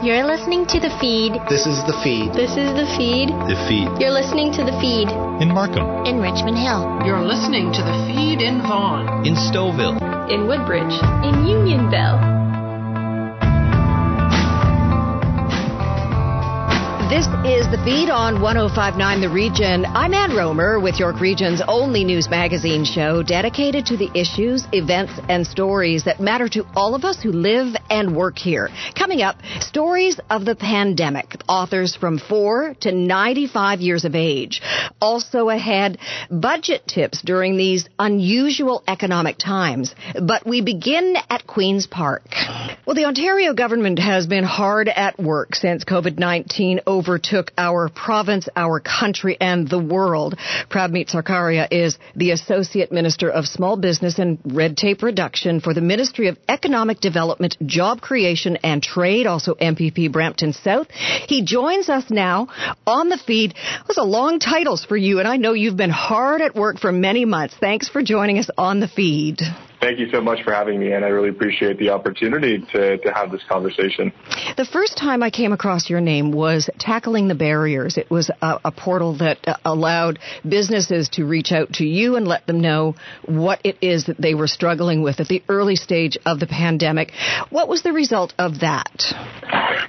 You're listening to The Feed. This is The Feed. This is The Feed. The Feed. You're listening to The Feed. In Markham. In Richmond Hill. You're listening to The Feed in Vaughan. In Stouffville. In Woodbridge. In Unionville. This is the feed on 1059 The Region. I'm Ann Romer with York Region's only news magazine show dedicated to the issues, events, and stories that matter to all of us who live and work here. Coming up, stories of the pandemic. Authors from 4 to 95 years of age. Also ahead, budget tips during these unusual economic times. But we begin at Queen's Park. Well, the Ontario government has been hard at work since COVID-19 overtook our province, our country, and the world. Prabmeet Sarkaria is the Associate Minister of Small Business and Red Tape Reduction for the Ministry of Economic Development, Job Creation and Trade, also MPP Brampton South. He joins us now on the feed. Those are long titles for you, and I know you've been hard at work for many months. Thanks for joining us on the feed. Thank you so much for having me, and I really appreciate the opportunity to, to have this conversation. The first time I came across your name was Tackling the Barriers. It was a, a portal that uh, allowed businesses to reach out to you and let them know what it is that they were struggling with at the early stage of the pandemic. What was the result of that?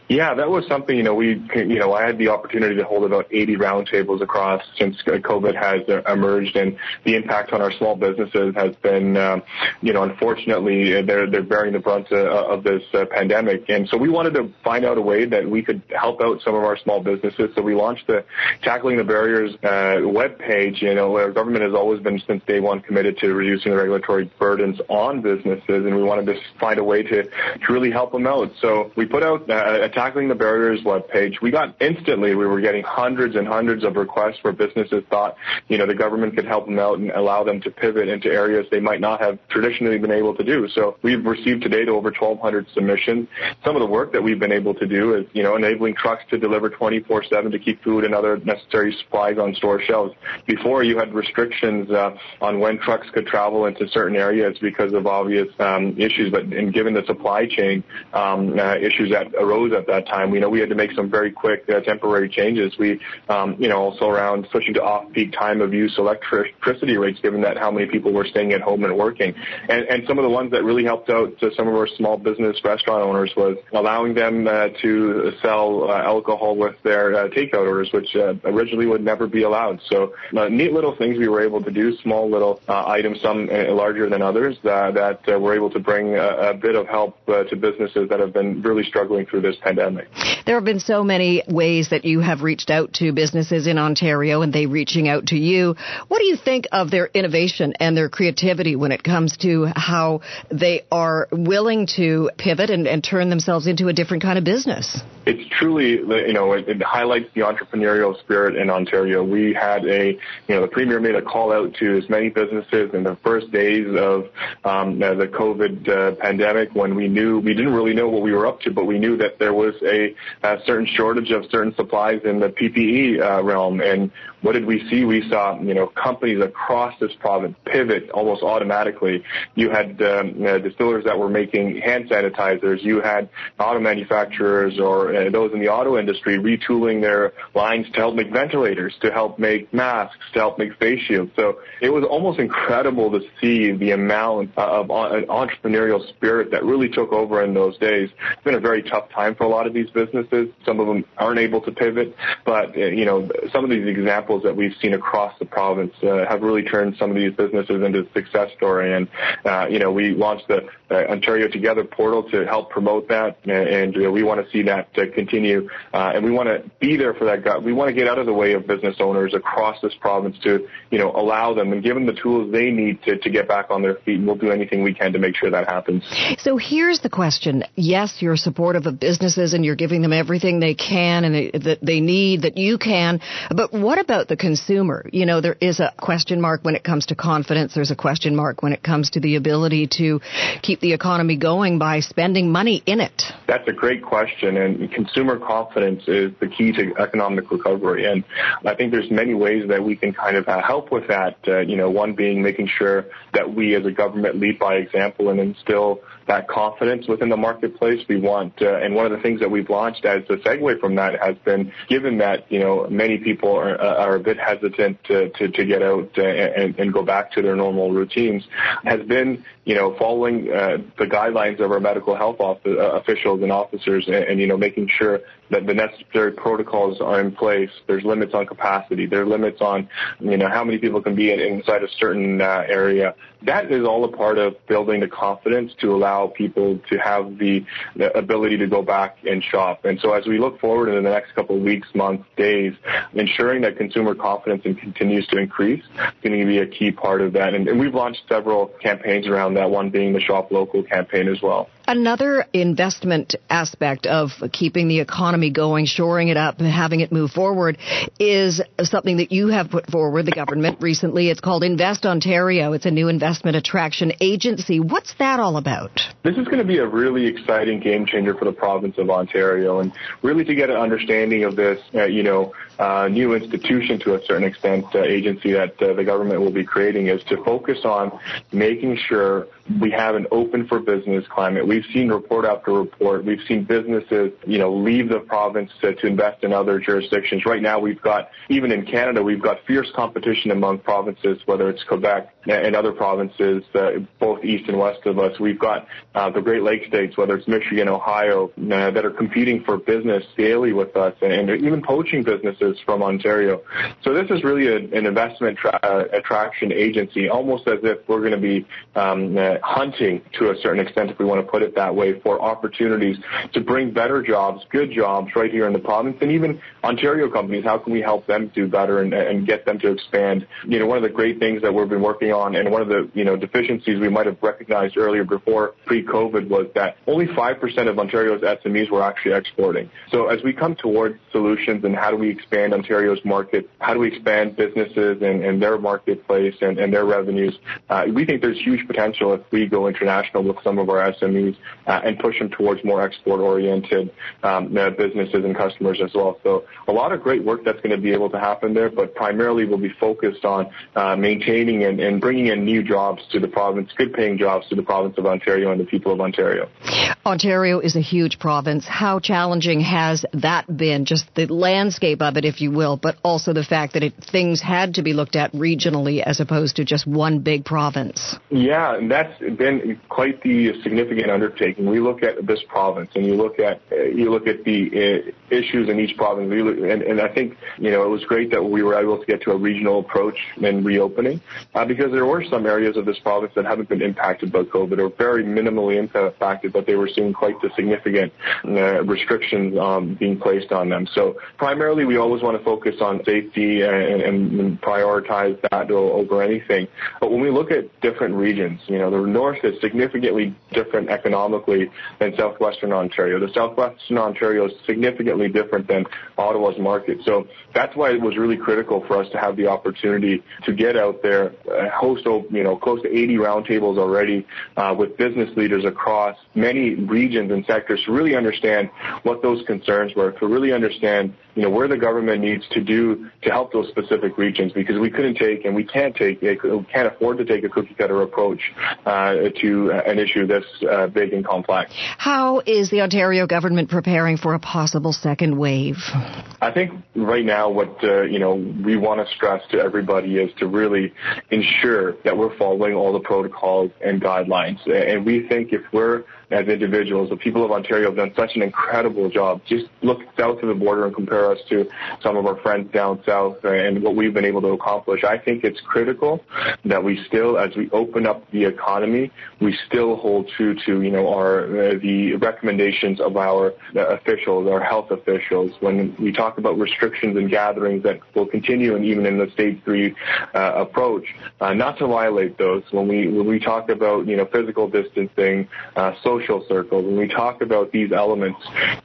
Yeah, that was something, you know, we, you know, I had the opportunity to hold about 80 roundtables across since COVID has emerged and the impact on our small businesses has been, um, you know, unfortunately, uh, they're they're bearing the brunt uh, of this uh, pandemic, and so we wanted to find out a way that we could help out some of our small businesses. So we launched the Tackling the Barriers uh, web page. You know, our government has always been since day one committed to reducing the regulatory burdens on businesses, and we wanted to find a way to, to really help them out. So we put out uh, a Tackling the Barriers web page. We got instantly we were getting hundreds and hundreds of requests where businesses thought, you know, the government could help them out and allow them to pivot into areas they might not have traditionally traditionally been able to do. So we've received today to date over 1,200 submissions. Some of the work that we've been able to do is, you know, enabling trucks to deliver 24/7 to keep food and other necessary supplies on store shelves. Before you had restrictions uh, on when trucks could travel into certain areas because of obvious um, issues, but and given the supply chain um, uh, issues that arose at that time, we know we had to make some very quick uh, temporary changes. We, um, you know, also around switching to off-peak time of use electricity rates, given that how many people were staying at home and working. And, and some of the ones that really helped out to some of our small business restaurant owners was allowing them uh, to sell uh, alcohol with their uh, takeout orders, which uh, originally would never be allowed. So uh, neat little things we were able to do, small little uh, items, some uh, larger than others, uh, that uh, were able to bring a, a bit of help uh, to businesses that have been really struggling through this pandemic. There have been so many ways that you have reached out to businesses in Ontario and they reaching out to you. What do you think of their innovation and their creativity when it comes to to how they are willing to pivot and, and turn themselves into a different kind of business. It's truly, you know, it, it highlights the entrepreneurial spirit in Ontario. We had a, you know, the premier made a call out to as many businesses in the first days of um, the COVID uh, pandemic when we knew we didn't really know what we were up to, but we knew that there was a, a certain shortage of certain supplies in the PPE uh, realm. And what did we see? We saw, you know, companies across this province pivot almost automatically. You had um, uh, distillers that were making hand sanitizers. You had auto manufacturers or uh, those in the auto industry retooling their lines to help make ventilators, to help make masks, to help make face shields. So it was almost incredible to see the amount of entrepreneurial spirit that really took over in those days. It's been a very tough time for a lot of these businesses. Some of them aren't able to pivot, but uh, you know, some of these examples that we've seen across the province uh, have really turned some of these businesses into success story. And uh, you know, we launched the uh, Ontario Together portal to help promote that, and, and we want to see that uh, continue. Uh, and we want to be there for that. We want to get out of the way of business owners across this province to, you know, allow them and give them the tools they need to, to get back on their feet. And we'll do anything we can to make sure that happens. So here's the question: Yes, you're supportive of businesses and you're giving them everything they can and they, that they need that you can. But what about the consumer? You know, there is a question mark when it comes to confidence. There's a question mark when it comes to the ability to keep the economy going by spending money in it. That's a great question, and consumer confidence is the key to economic recovery. And I think there's many ways that we can kind of uh, help with that. Uh, you know, one being making sure that we as a government lead by example and instill that confidence within the marketplace. We want, uh, and one of the things that we've launched as a segue from that has been, given that you know many people are, uh, are a bit hesitant to, to, to get out uh, and, and go back to their normal routines, has been you know following uh, the guidelines of our medical health uh, officials and officers, and, and you know making sure that the necessary protocols are in place. There's limits on capacity. There are limits on, you know, how many people can be in, inside a certain uh, area. That is all a part of building the confidence to allow people to have the, the ability to go back and shop. And so as we look forward in the next couple of weeks, months, days, ensuring that consumer confidence continues to increase is going to be a key part of that. And, and we've launched several campaigns around that, one being the Shop Local campaign as well. Another investment aspect of keeping the economy going, shoring it up, and having it move forward is something that you have put forward, the government recently. It's called Invest Ontario. It's a new investment attraction agency. What's that all about? This is going to be a really exciting game changer for the province of Ontario and really to get an understanding of this, uh, you know, uh, new institution to a certain extent, uh, agency that uh, the government will be creating is to focus on making sure we have an open for business climate. We've seen report after report. We've seen businesses, you know, leave the province to, to invest in other jurisdictions. Right now, we've got, even in Canada, we've got fierce competition among provinces, whether it's Quebec and other provinces, uh, both east and west of us. We've got uh, the Great Lakes states, whether it's Michigan, Ohio, uh, that are competing for business daily with us, and even poaching businesses from Ontario. So this is really a, an investment tra- uh, attraction agency, almost as if we're going to be um, uh, hunting to a certain extent, if we want to put it that way, for opportunities to bring better jobs, good jobs right here in the province, and even Ontario companies. How can we help them do better and, and get them to expand? You know, one of the great things that we've been working on, and one of the you know deficiencies we might have recognized earlier before pre-COVID was that only five percent of Ontario's SMEs were actually exporting. So as we come towards solutions and how do we expand Ontario's market, how do we expand businesses and, and their marketplace and, and their revenues, uh, we think there's huge potential we go international with some of our SMEs uh, and push them towards more export-oriented um, uh, businesses and customers as well. So a lot of great work that's going to be able to happen there, but primarily we'll be focused on uh, maintaining and, and bringing in new jobs to the province, good-paying jobs to the province of Ontario and the people of Ontario. Ontario is a huge province. How challenging has that been? Just the landscape of it, if you will, but also the fact that it, things had to be looked at regionally as opposed to just one big province. Yeah, and that's been quite the significant undertaking. We look at this province, and you look at you look at the uh, issues in each province, and, and I think you know it was great that we were able to get to a regional approach in reopening, uh, because there were some areas of this province that haven't been impacted by COVID or very minimally impacted, but they were seeing quite the significant uh, restrictions um, being placed on them. So primarily, we always want to focus on safety and, and prioritize that over anything. But when we look at different regions, you know, the north is significantly different economically than southwestern Ontario. The southwestern Ontario is significantly different than Ottawa's market. So that's why it was really critical for us to have the opportunity to get out there, uh, host, you know, close to 80 roundtables already uh, with business leaders across many regions and sectors to really understand what those concerns were, to really understand, you know, where the government needs to do to help those specific regions because we couldn't take and we can't take, we can't afford to take a cookie cutter approach uh, to an issue this uh, big and complex. How is the Ontario government preparing for a possible second wave? I think right now what uh, you know we want to stress to everybody is to really ensure that we're following all the protocols and guidelines. And we think if we're as individuals. The people of Ontario have done such an incredible job. Just look south of the border and compare us to some of our friends down south and what we've been able to accomplish. I think it's critical that we still, as we open up the economy, we still hold true to, you know, our, uh, the recommendations of our uh, officials, our health officials. When we talk about restrictions and gatherings that will continue and even in the stage three uh, approach, uh, not to violate those. When we, when we talk about, you know, physical distancing, uh, social social circles, when we talk about these elements,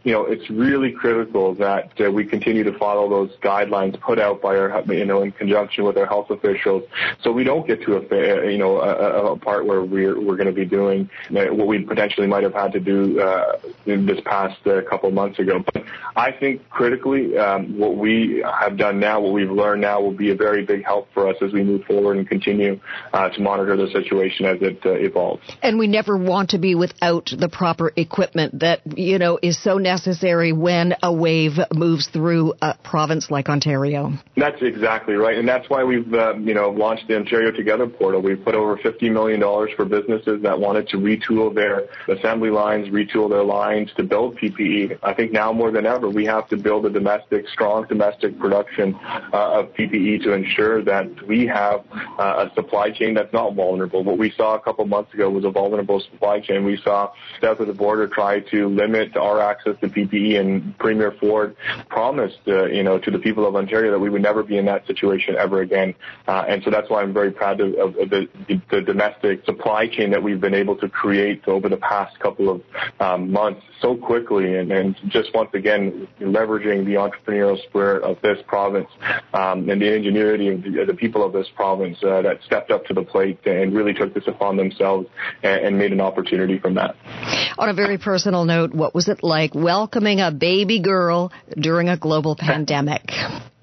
you know, it's really critical that uh, we continue to follow those guidelines put out by our, you know, in conjunction with our health officials, so we don't get to a, you know, a, a part where we're we're going to be doing what we potentially might have had to do uh, this past uh, couple months ago. But I think critically, um, what we have done now, what we've learned now, will be a very big help for us as we move forward and continue uh, to monitor the situation as it uh, evolves. And we never want to be without the proper equipment that you know is so necessary when a wave moves through a province like Ontario. That's exactly right, and that's why we've uh, you know launched the Ontario Together portal. We've put over fifty million dollars for businesses that wanted to retool their assembly lines, retool their lines to build PPE. I think now more than ever we have to build a domestic, strong domestic production uh, of PPE to ensure that we have uh, a supply chain that's not vulnerable. What we saw a couple months ago was a vulnerable supply chain. We saw south of the border try to limit our access to PPE, and Premier Ford promised, uh, you know, to the people of Ontario that we would never be in that situation ever again. Uh, and so that's why I'm very proud of, of, of the, the, domestic supply chain that we've been able to create over the past couple of um, months so quickly, and, and just once again leveraging the entrepreneurial spirit of this province um, and the ingenuity of the, the people of this province uh, that stepped up to the plate and really took this upon themselves and, and made an opportunity from that. On a very personal note, what was it like welcoming a baby girl during a global pandemic?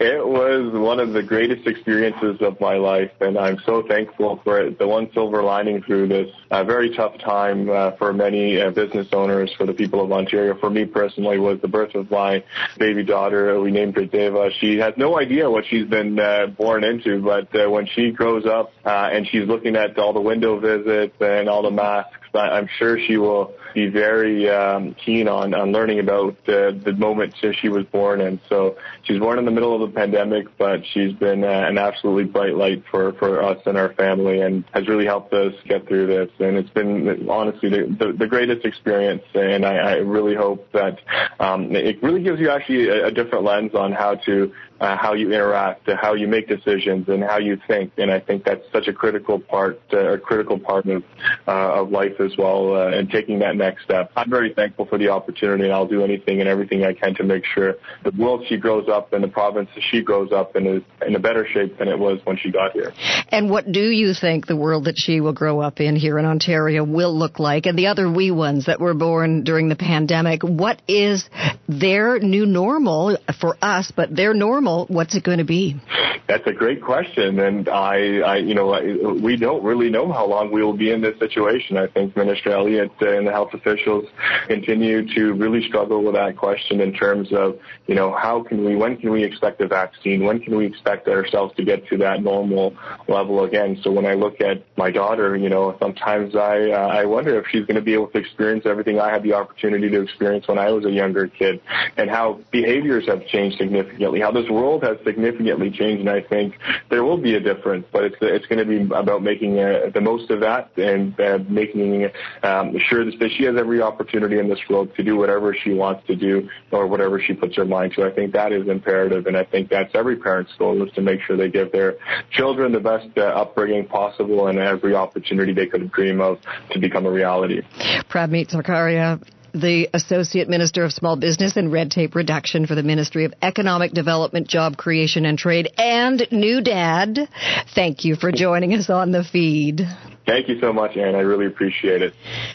It was one of the greatest experiences of my life, and I'm so thankful for it. The one silver lining through this uh, very tough time uh, for many uh, business owners, for the people of Ontario, for me personally, was the birth of my baby daughter. We named her Deva. She has no idea what she's been uh, born into, but uh, when she grows up uh, and she's looking at all the window visits and all the masks, I'm sure she will be very um, keen on, on learning about the moment she was born. And so she's born in the middle of the pandemic, but she's been uh, an absolutely bright light for, for us and our family and has really helped us get through this. And it's been honestly the, the, the greatest experience. And I, I really hope that um, it really gives you actually a, a different lens on how to uh, how you interact, uh, how you make decisions, and how you think. And I think that's such a critical part, uh, a critical part of uh, of life as well. Uh, and taking that next step, I'm very thankful for the opportunity, and I'll do anything and everything I can to make sure the world she grows up in, the province she grows up in is in a better shape than it was when she got here. And what do you think the world that she will grow up in here in Ontario will look like? And the other wee ones that were born during the pandemic, what is their new normal for us? But their normal what's it going to be? That's a great question, and I, I you know, I, we don't really know how long we will be in this situation. I think Minister Elliott and the health officials continue to really struggle with that question in terms of, you know, how can we, when can we expect a vaccine? When can we expect ourselves to get to that normal level again? So when I look at my daughter, you know, sometimes I, uh, I wonder if she's going to be able to experience everything I had the opportunity to experience when I was a younger kid, and how behaviors have changed significantly, how this world has significantly changed, and I think there will be a difference, but it's it's going to be about making uh, the most of that and uh, making um, sure that she has every opportunity in this world to do whatever she wants to do or whatever she puts her mind to. I think that is imperative, and I think that's every parent's goal is to make sure they give their children the best uh, upbringing possible and every opportunity they could dream of to become a reality. Prabmeet Sarkaria the Associate Minister of Small Business and Red Tape Reduction for the Ministry of Economic Development, Job Creation and Trade, and new dad. Thank you for joining us on the feed. Thank you so much, Aaron. I really appreciate it.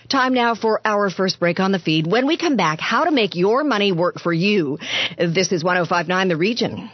Time now for our first break on the feed. When we come back, how to make your money work for you. This is 1059 The Region.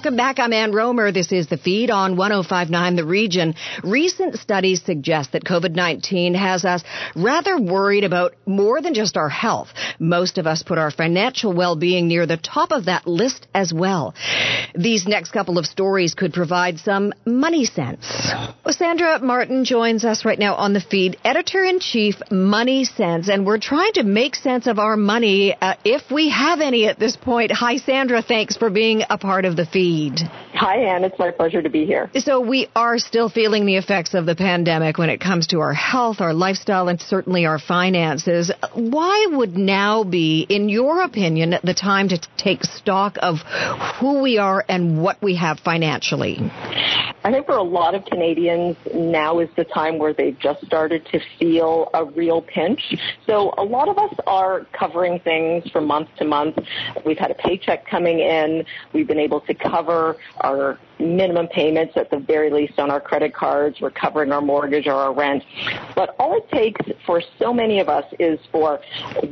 Welcome back. I'm Ann Romer. This is the feed on 1059 The Region. Recent studies suggest that COVID-19 has us rather worried about more than just our health. Most of us put our financial well-being near the top of that list as well. these next couple of stories could provide some money sense. Sandra Martin joins us right now on the feed, editor in chief, MoneySense, and we're trying to make sense of our money uh, if we have any at this point. Hi, Sandra. Thanks for being a part of the feed. Hi, Ann. It's my pleasure to be here. So we are still feeling the effects of the pandemic when it comes to our health, our lifestyle, and certainly our finances. Why would now be, in your opinion, the time to take stock of who we are and what we have financially? I think for a lot of Canadians, now is the time where they've just started to feel a real pinch. So a lot of us are covering things from month to month. We've had a paycheck coming in. We've been able to cover our minimum payments at the very least on our credit cards. We're covering our mortgage or our rent. But all it takes for so many of us is for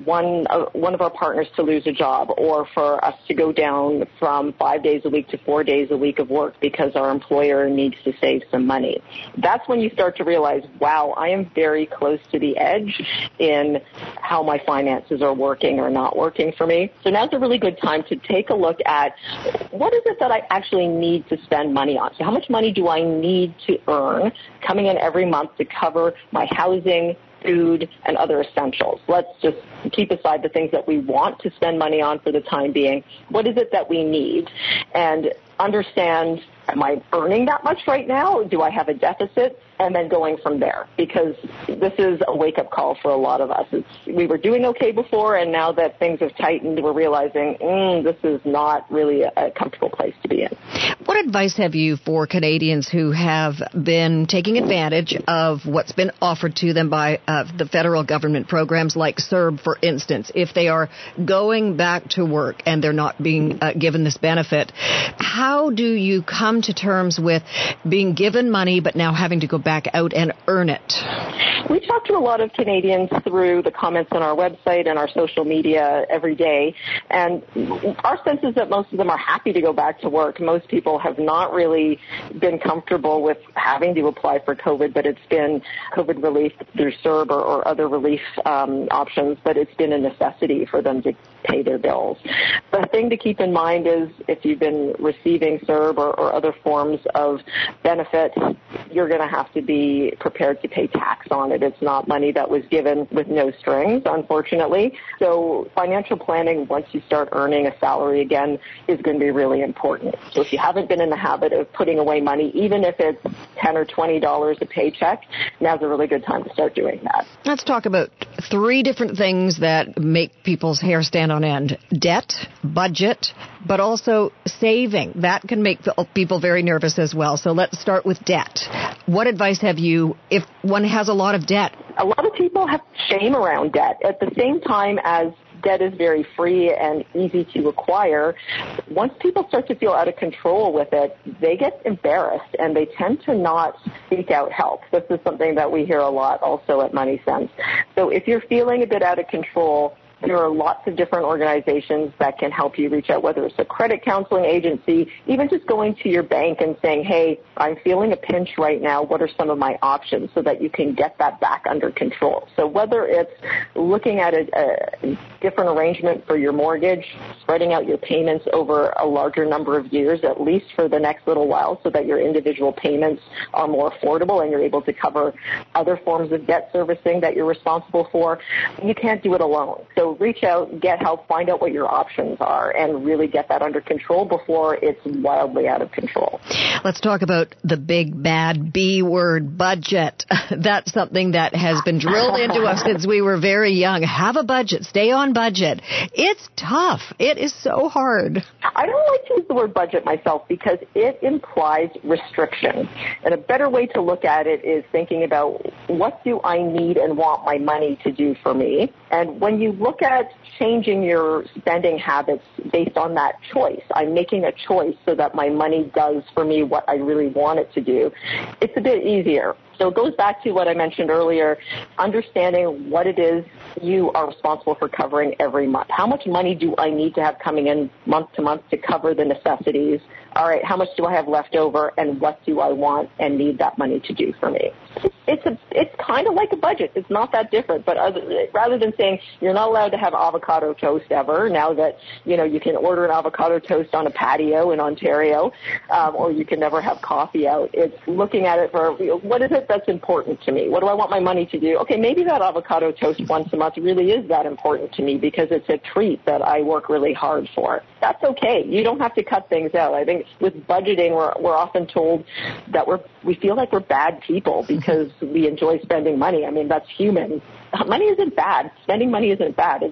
one uh, one of our partners to lose a job, or for us to go down from five days a week to four days a week of work because our employer needs to save some money. That's when you start to realize, wow, I am very close to the edge in how my finances are working or not working for me. So now's a really good time to take a look at what is it that I actually need to spend spend money on. So how much money do I need to earn coming in every month to cover my housing, food, and other essentials. Let's just keep aside the things that we want to spend money on for the time being. What is it that we need? And understand, am I earning that much right now? Do I have a deficit? and then going from there because this is a wake up call for a lot of us. It's, we were doing okay before, and now that things have tightened, we're realizing mm, this is not really a, a comfortable place to be in. What advice have you for Canadians who have been taking advantage of what's been offered to them by uh, the federal government programs like CERB, for instance? If they are going back to work and they're not being uh, given this benefit, how do you come to terms with being given money but now having to go back out and earn it? We talk to a lot of Canadians through the comments on our website and our social media every day, and our sense is that most of them are happy to go back to work. Most people have not really been comfortable with having to apply for COVID, but it's been COVID relief through CERB or, or other relief um, options, but it's been a necessity for them to pay their bills. The thing to keep in mind is if you've been receiving CERB or, or other forms of benefit, you're going to have to be prepared to pay tax on it. It's not money that was given with no strings, unfortunately. So financial planning, once you start earning a salary again, is going to be really important. So if you haven't been in the habit of putting away money, even if it's 10 or $20 a paycheck, now's a really good time to start doing that. Let's talk about three different things that make people's hair stand on end. Debt, budget, but also saving. That can make people very nervous as well. So let's start with debt. What advice have you if one has a lot of debt? A lot of people have shame around debt. At the same time as debt is very free and easy to acquire, once people start to feel out of control with it, they get embarrassed and they tend to not seek out help. This is something that we hear a lot also at MoneySense. So if you're feeling a bit out of control, there are lots of different organizations that can help you reach out, whether it's a credit counseling agency, even just going to your bank and saying, hey, I'm feeling a pinch right now. What are some of my options so that you can get that back under control? So whether it's looking at a, a different arrangement for your mortgage, spreading out your payments over a larger number of years, at least for the next little while, so that your individual payments are more affordable and you're able to cover other forms of debt servicing that you're responsible for, you can't do it alone. So reach out, get help, find out what your options are, and really get that under control before it's wildly out of control. Let's talk about the big bad B word budget. That's something that has been drilled into us since we were very young. Have a budget, stay on budget. It's tough. It is so hard. I don't like to use the word budget myself because it implies restriction. And a better way to look at it is thinking about what do I need and want my money to do for me? And when you look look at changing your spending habits based on that choice. I'm making a choice so that my money does for me what I really want it to do. It's a bit easier. So it goes back to what I mentioned earlier, understanding what it is you are responsible for covering every month. How much money do I need to have coming in month to month to cover the necessities? All right, how much do I have left over and what do I want and need that money to do for me? It's a, it's kind of like a budget. It's not that different, but other, rather than saying you're not allowed to have avocado toast ever, now that, you know, you can order an avocado toast on a patio in Ontario, um, or you can never have coffee out, it's looking at it for, what is it that's important to me? What do I want my money to do? Okay, maybe that avocado toast once a month really is that important to me because it's a treat that I work really hard for. That's okay. You don't have to cut things out. I think with budgeting, we're, we're often told that we're, we feel like we're bad people because we enjoy spending money. I mean, that's human. Money isn't bad. Spending money isn't bad.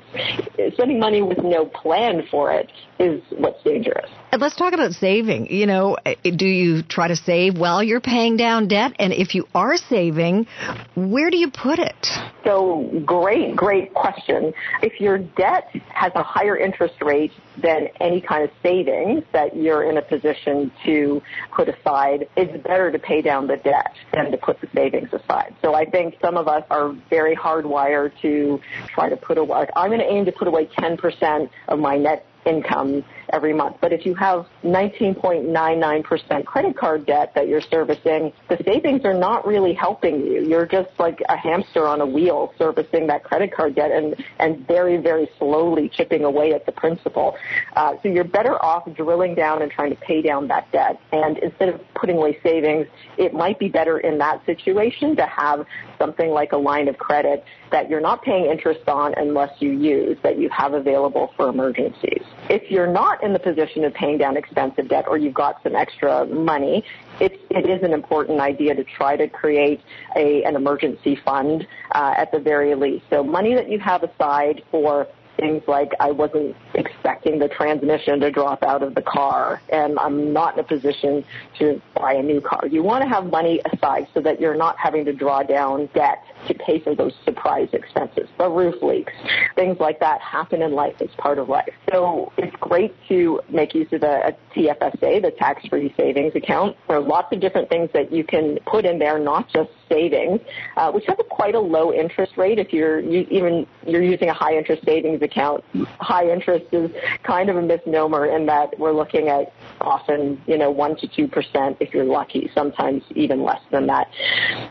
It's spending money with no plan for it is what's dangerous. And let's talk about saving. You know, do you try to save while you're paying down debt? And if you are saving, where do you put it? So great, great question. If your debt has a higher interest rate than any kind of savings that you're in a position to put aside, it's better to pay down the debt than to put the savings aside. So I think some of us are very hardwired to try to put away, I'm going to aim to put away 10% of my net income every month. But if you have 19.99% credit card debt that you're servicing, the savings are not really helping you. You're just like a hamster on a wheel servicing that credit card debt and, and very, very slowly chipping away at the principal. Uh, so you're better off drilling down and trying to pay down that debt. And instead of putting away savings, it might be better in that situation to have something like a line of credit that you're not paying interest on unless you use, that you have available for emergencies. If you're not in the position of paying down expensive debt or you've got some extra money, it, it is an important idea to try to create a, an emergency fund uh, at the very least. So money that you have aside for things like I wasn't expecting the transmission to drop out of the car and I'm not in a position to buy a new car. You want to have money aside so that you're not having to draw down debt to pay for those surprise expenses. The roof leaks, things like that happen in life. It's part of life. So it's great to make use of a TFSA, the tax-free savings account. There are lots of different things that you can put in there, not just savings, uh, which have a quite a low interest rate. If you're you, even you're using a high interest savings account, high interest is kind of a misnomer in that we're looking at often you know one to two percent if you're lucky, sometimes even less than that.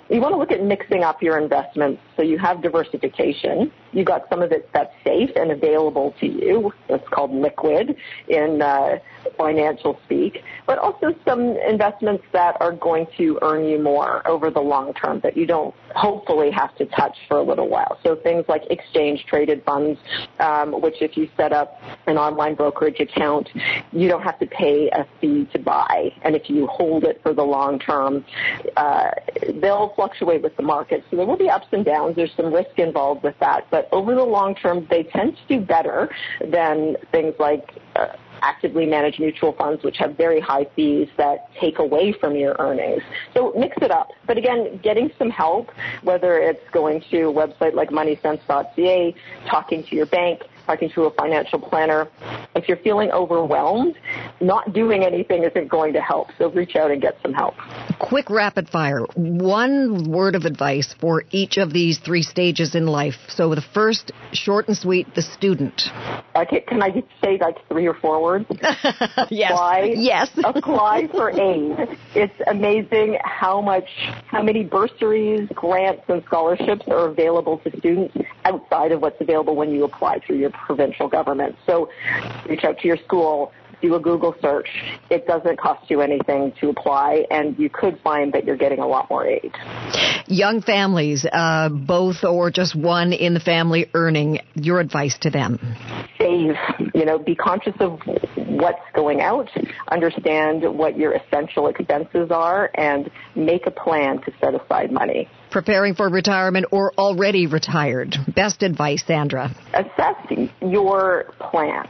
You want to look at mixing up your investments so you have diversification. You got some of it that's safe and available to you. It's called liquid in uh, financial speak, but also some investments that are going to earn you more over the long term that you don't hopefully have to touch for a little while. So things like exchange traded funds, um, which if you set up an online brokerage account, you don't have to pay a fee to buy. And if you hold it for the long term, uh, they'll fluctuate with the market. So there will be ups and downs. There's some risk involved with that. But over the long term, they tend to do better than things like uh, actively managed mutual funds, which have very high fees that take away from your earnings. So mix it up. But again, getting some help, whether it's going to a website like moneysense.ca, talking to your bank, talking to a financial planner. If you're feeling overwhelmed, not doing anything isn't going to help. So reach out and get some help. Quick rapid fire. One word of advice for each of these three stages in life. So the first, short and sweet, the student. Okay, can I just say like three or four words? yes. Apply, yes. apply for aid. It's amazing how much, how many bursaries, grants, and scholarships are available to students outside of what's available when you apply through your provincial government. So reach out to your school, do a Google search. It doesn't cost you anything to apply, and you could find that you're getting a lot more aid. Young families, uh, both or just one in the family earning, your advice to them? Save. You know, be conscious of what's going out, understand what your essential expenses are, and make a plan to set aside money. Preparing for retirement or already retired? Best advice, Sandra. Assess your plan.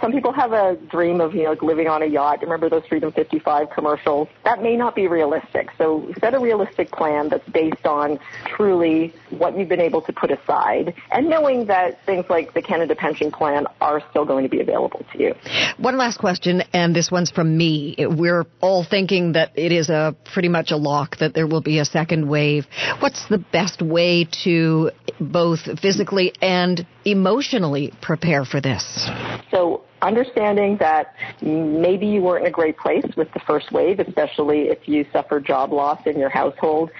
Some people have a dream of, you know, like living on a yacht. Remember those Freedom 55 commercials? That may not be realistic. So set a realistic plan that's based on truly what you've been able to put aside and knowing that things like the Canada Pension Plan are still going to be available to you. One last question, and this one's from me. We're all thinking that it is a pretty much a lock that there will be a second wave. What's the best way to both physically and emotionally prepare for this? So understanding that maybe you weren't in a great place with the first wave, especially if you suffered job loss in your household,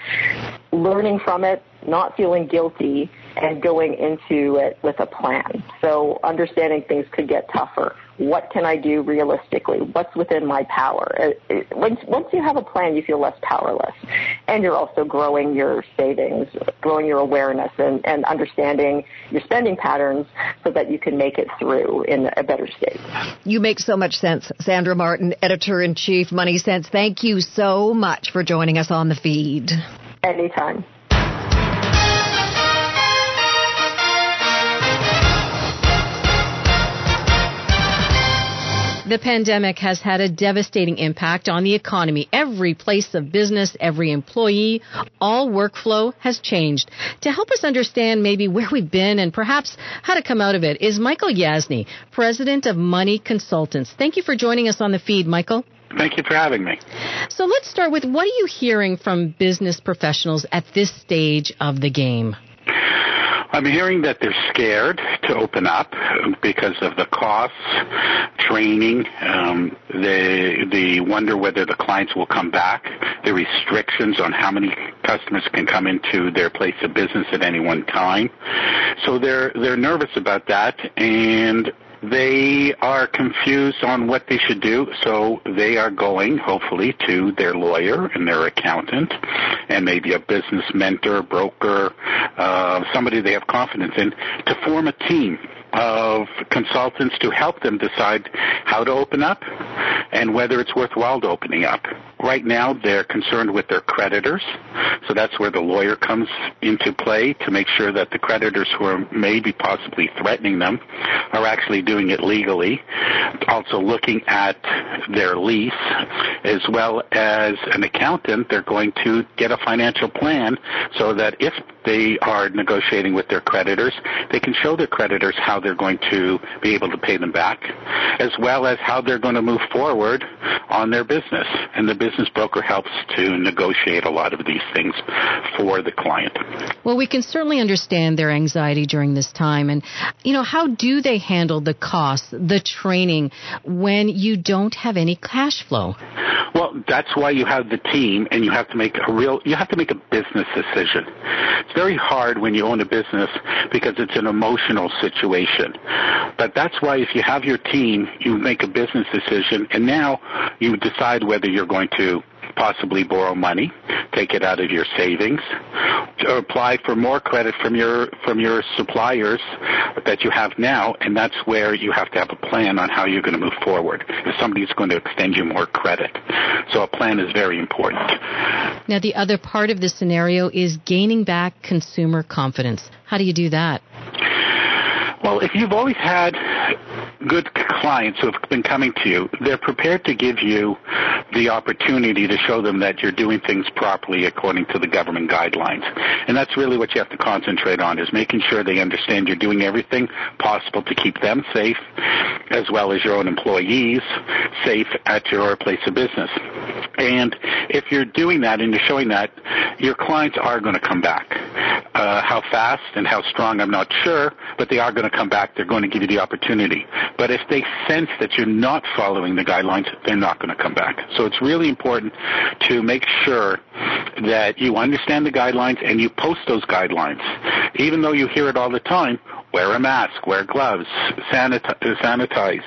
learning from it, not feeling guilty, and going into it with a plan. So understanding things could get tougher. What can I do realistically? What's within my power? Uh, uh, once, once you have a plan, you feel less powerless. And you're also growing your savings, growing your awareness, and, and understanding your spending patterns so that you can make it through in a better state. You make so much sense. Sandra Martin, Editor in Chief, MoneySense, thank you so much for joining us on the feed. Anytime. The pandemic has had a devastating impact on the economy. Every place of business, every employee, all workflow has changed. To help us understand maybe where we've been and perhaps how to come out of it is Michael Yasny, president of Money Consultants. Thank you for joining us on the feed, Michael. Thank you for having me. So let's start with what are you hearing from business professionals at this stage of the game? I'm hearing that they're scared to open up because of the costs, training. Um, they they wonder whether the clients will come back. The restrictions on how many customers can come into their place of business at any one time. So they're they're nervous about that, and they are confused on what they should do, so they are going, hopefully, to their lawyer and their accountant, and maybe a business mentor, broker, uh, somebody they have confidence in, to form a team of consultants to help them decide how to open up and whether it's worthwhile to opening up. Right now, they're concerned with their creditors, so that's where the lawyer comes into play to make sure that the creditors who are maybe possibly threatening them are actually doing it legally. Also looking at their lease, as well as an accountant, they're going to get a financial plan so that if they are negotiating with their creditors, they can show their creditors how they're going to be able to pay them back, as well as how they're going to move forward on their business. And the business broker helps to negotiate a lot of these things for the client. Well, we can certainly understand their anxiety during this time. And, you know, how do they handle the costs, the training, when you don't have any cash flow? Well, that's why you have the team and you have to make a real, you have to make a business decision. It's very hard when you own a business because it's an emotional situation. But that's why if you have your team, you make a business decision and now you decide whether you're going to possibly borrow money, take it out of your savings, apply for more credit from your from your suppliers that you have now, and that's where you have to have a plan on how you're going to move forward. If somebody's going to extend you more credit, so a plan is very important. Now, the other part of the scenario is gaining back consumer confidence. How do you do that? Well, if you've always had good clients who have been coming to you, they're prepared to give you the opportunity to show them that you're doing things properly according to the government guidelines. And that's really what you have to concentrate on is making sure they understand you're doing everything possible to keep them safe as well as your own employees safe at your place of business. And if you're doing that and you're showing that, your clients are going to come back. Uh, how fast and how strong, I'm not sure, but they are going to come back. They're going to give you the opportunity. But if they sense that you're not following the guidelines, they're not going to come back. So it's really important to make sure that you understand the guidelines and you post those guidelines. Even though you hear it all the time, wear a mask, wear gloves, sanitize.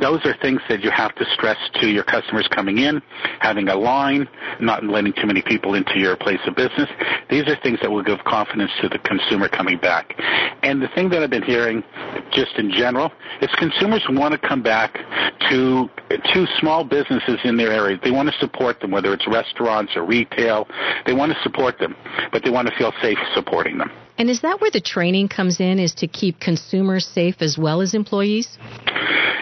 Those are things that you have to stress to your customers coming in, having a line, not letting too many people into your place of business. These are things that will give confidence to the consumer coming back. And the thing that I've been hearing, just in general, is consumers want to come back to to small businesses in their area. They want to support them, whether it's restaurants or retail. They want to support them, but they want to feel safe supporting them. And is that where the training comes in, is to keep consumers safe as well as employees?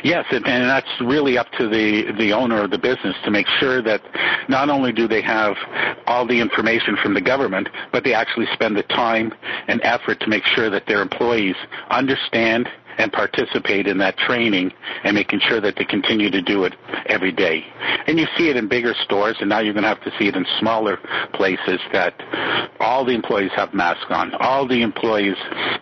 Yes, and, that's really up to the, the owner of the business to make sure that not only do they have all the information from the government, but they actually spend the time and effort to make sure that their employees understand and participate in that training and making sure that they continue to do it every day. And you see it in bigger stores, and now you're going to have to see it in smaller places that all the employees have masks on. All the employees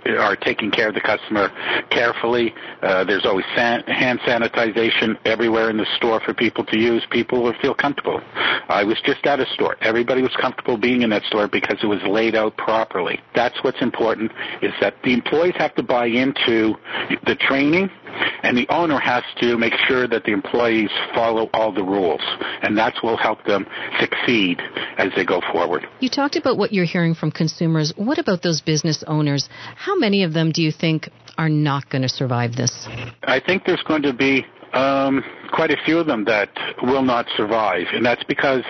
are taking care of the customer carefully. Uh, there's always san- hand sanitization everywhere in the store for people to use. People will feel comfortable. I was just at a store. Everybody was comfortable being in that store because it was laid out properly. That's what's important is that the employees have to buy into the training and the owner has to make sure that the employees follow all the rules and that's will help them succeed as they go forward. You talked about what you're hearing from consumers. What about those business owners? How many of them do you think are not going to survive this? I think there's going to be um, quite a few of them that will not survive, and that's because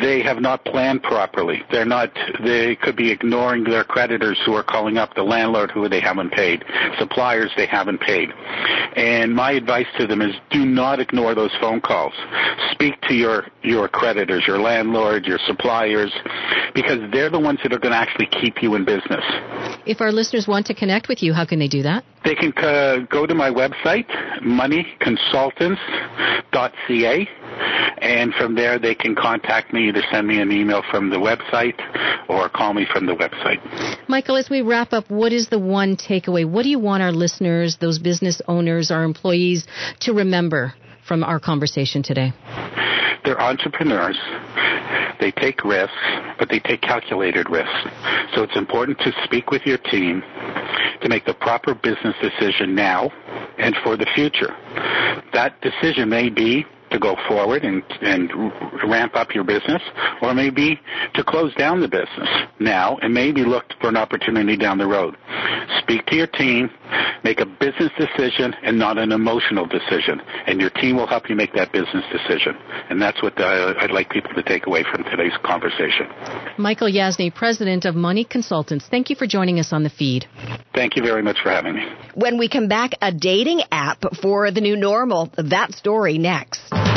they have not planned properly. They're not. They could be ignoring their creditors who are calling up the landlord who they haven't paid, suppliers they haven't paid. And my advice to them is do not ignore those phone calls. Speak to your your creditors, your landlord, your suppliers, because they're the ones that are going to actually keep you in business. If our listeners want to connect with you, how can they do that? They can uh, go to my website, moneyconsultants.ca, and from there they can contact me, either send me an email from the website or call me from the website. Michael, as we wrap up, what is the one takeaway? What do you want our listeners, those business owners, our employees to remember from our conversation today? They're entrepreneurs. They take risks, but they take calculated risks. So it's important to speak with your team to make the proper business decision now and for the future. That decision may be to go forward and, and ramp up your business, or maybe to close down the business now and maybe look for an opportunity down the road. Speak to your team, make a business decision and not an emotional decision, and your team will help you make that business decision. And that's what uh, I'd like people to take away from today's conversation. Michael Yasny, President of Money Consultants, thank you for joining us on the feed. Thank you very much for having me. When we come back, a dating app for the new normal. That story next.